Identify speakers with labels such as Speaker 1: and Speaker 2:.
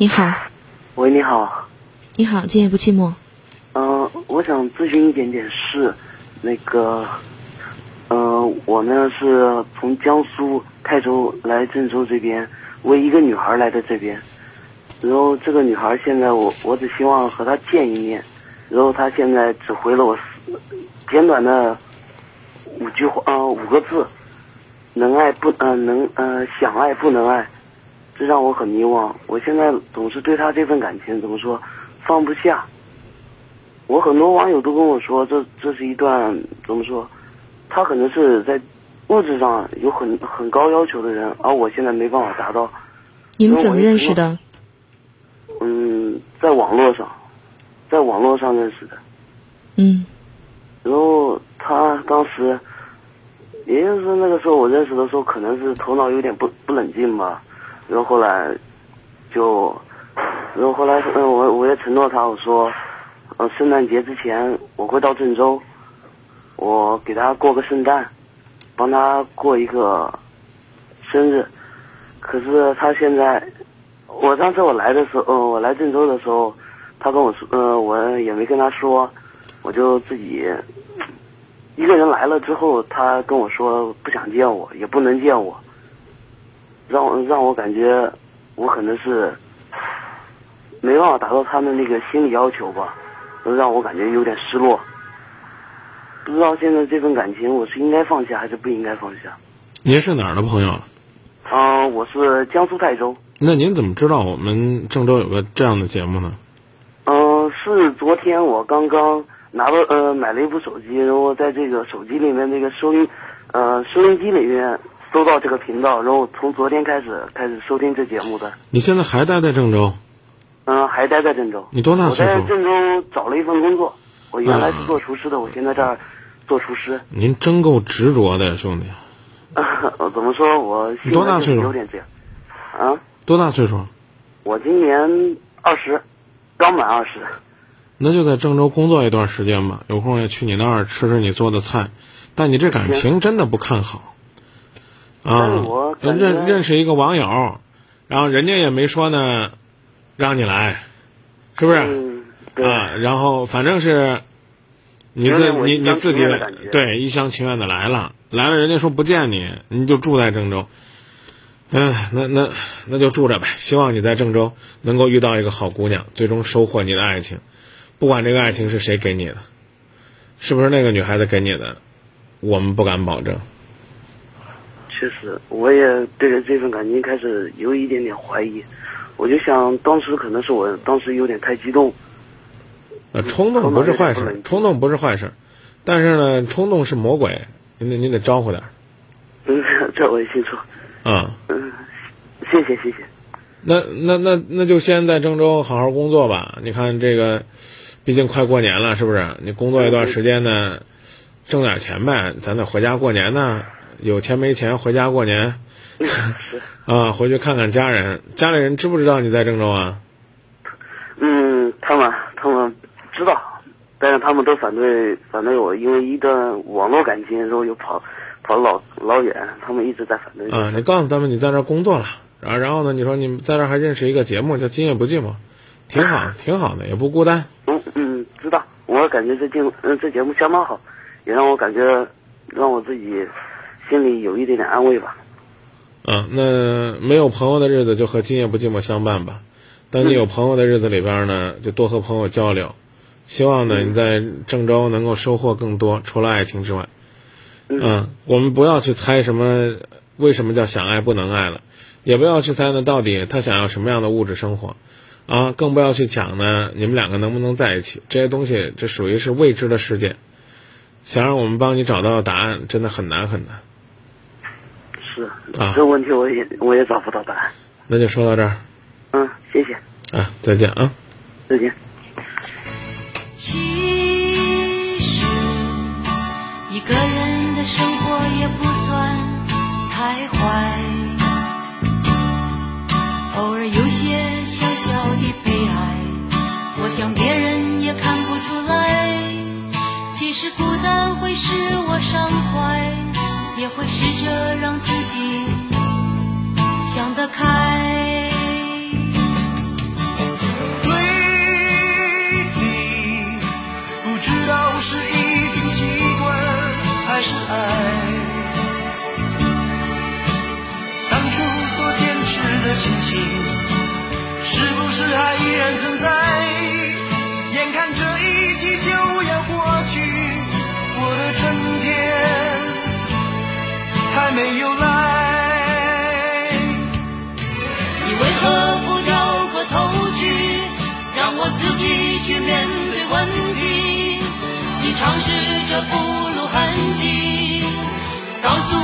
Speaker 1: 你好，
Speaker 2: 喂，你好，
Speaker 1: 你好，今夜不寂寞。
Speaker 2: 嗯、我想咨询一点点事，那个，嗯、我呢是从江苏泰州来郑州这边，为一个女孩来的这边，然后这个女孩现在我我只希望和她见一面，然后她现在只回了我四简短的五句话，嗯、五个字，能爱不，嗯、能，呃，想爱不能爱，这让我很迷惘。我现在总是对他这份感情怎么说，放不下。我很多网友都跟我说，这这是一段怎么说？他可能是在物质上有很很高要求的人，而我现在没办法达到。
Speaker 1: 你们怎么认识的？
Speaker 2: 嗯，在网络上，在网络上认识的。
Speaker 1: 嗯
Speaker 2: 然后他当时，也就是说那个时候我认识的时候，可能是头脑有点不不冷静吧。然后后来就，然后后来嗯，我我也承诺他，我说，呃，圣诞节之前我会到郑州，我给他过个圣诞，帮他过一个生日。可是他现在，我上次我来的时候，呃，我来郑州的时候，他跟我说，呃，我也没跟他说，我就自己一个人来了之后，他跟我说不想见我，也不能见我，让我让我感觉我可能是没办法达到他们那个心理要求吧，让我感觉有点失落。不知道现在这份感情我是应该放下还是不应该放下？
Speaker 3: 您是哪儿的朋友？
Speaker 2: 嗯、我是江苏泰州。
Speaker 3: 那您怎么知道我们郑州有个这样的节目呢？
Speaker 2: 嗯、是昨天我刚刚拿到呃买了一部手机，然后在这个手机里面那个收音呃收音机里面搜到这个频道，然后从昨天开始开始收听这节目的。
Speaker 3: 你现在还待在郑州？
Speaker 2: 嗯、还待在郑州。
Speaker 3: 你多大岁数？
Speaker 2: 在郑州找了一份工作，我原来是做厨师的，我现在这儿做厨师。
Speaker 3: 您真够执着的，兄弟。
Speaker 2: 呃怎么说？我
Speaker 3: 你多大岁数
Speaker 2: 有点这样。啊，
Speaker 3: 多大岁数？
Speaker 2: 我今年二十，刚满二十。
Speaker 3: 那就在郑州工作一段时间吧，有空也去你那儿吃吃你做的菜。但你这感情真的不看好
Speaker 2: 但是
Speaker 3: 啊
Speaker 2: 我！
Speaker 3: 认认识一个网友，然后人家也没说呢，让你来，是不是？
Speaker 2: 嗯，
Speaker 3: 啊，然后反正是你自你你自己对一厢情愿的来了，来了人家说不见你，你就住在郑州，嗯、那那那就住着呗。希望你在郑州能够遇到一个好姑娘，最终收获你的爱情，不管这个爱情是谁给你的，是不是那个女孩子给你的，我们不敢保证。
Speaker 2: 确实，我也对着这份感情开始有一点点怀疑。我就想，当时可能是我当时有点太激动。
Speaker 3: 呃，冲动不是坏事冲动不是坏事，但是呢，冲动是魔鬼，你得您得招呼点儿
Speaker 2: 嗯，这我也清楚。
Speaker 3: 啊。
Speaker 2: 嗯，谢谢谢谢。
Speaker 3: 那那那那就先在郑州好好工作吧。你看这个，毕竟快过年了，是不是？你工作一段时间呢，挣点钱呗，咱得回家过年呢。有钱没钱回家过年
Speaker 2: 是，
Speaker 3: 啊，回去看看家人。家里人知不知道你在郑州啊？
Speaker 2: 嗯，他们他们知道，但是他们都反对反对我，因为一段网络感情，然后又跑跑老老远，他们一直在反对。
Speaker 3: 啊，你告诉他们你在这儿工作了，然后然后呢，你说你们在这儿还认识一个节目叫《今夜不寂寞》，挺好，挺好的，也不孤单。
Speaker 2: 嗯嗯，知道。我感觉这节目嗯这节目相当好，也让我感觉让我自己心里有一点点安慰吧。
Speaker 3: 啊，那没有朋友的日子就和今夜不寂寞相伴吧。当你有朋友的日子里边呢，就多和朋友交流。希望呢你在郑州能够收获更多，除了爱情之外。嗯，我们不要去猜什么为什么叫想爱不能爱了，也不要去猜呢到底他想要什么样的物质生活，啊，更不要去讲呢你们两个能不能在一起。这些东西这属于是未知的世界，想让我们帮你找到答案，真的很难很难。
Speaker 2: 是，
Speaker 3: 啊
Speaker 2: 这个问题我也我也找不到答案。
Speaker 3: 那就说到这儿
Speaker 2: 嗯，谢谢，
Speaker 3: 啊，再见啊。
Speaker 2: 再见。
Speaker 4: 其实一个人的生活也不算太坏，偶尔有些小小的悲哀，我想别人也看不出来。其实孤单会使我伤怀，也会试着让自己想得开。尝试着不露痕迹，告诉。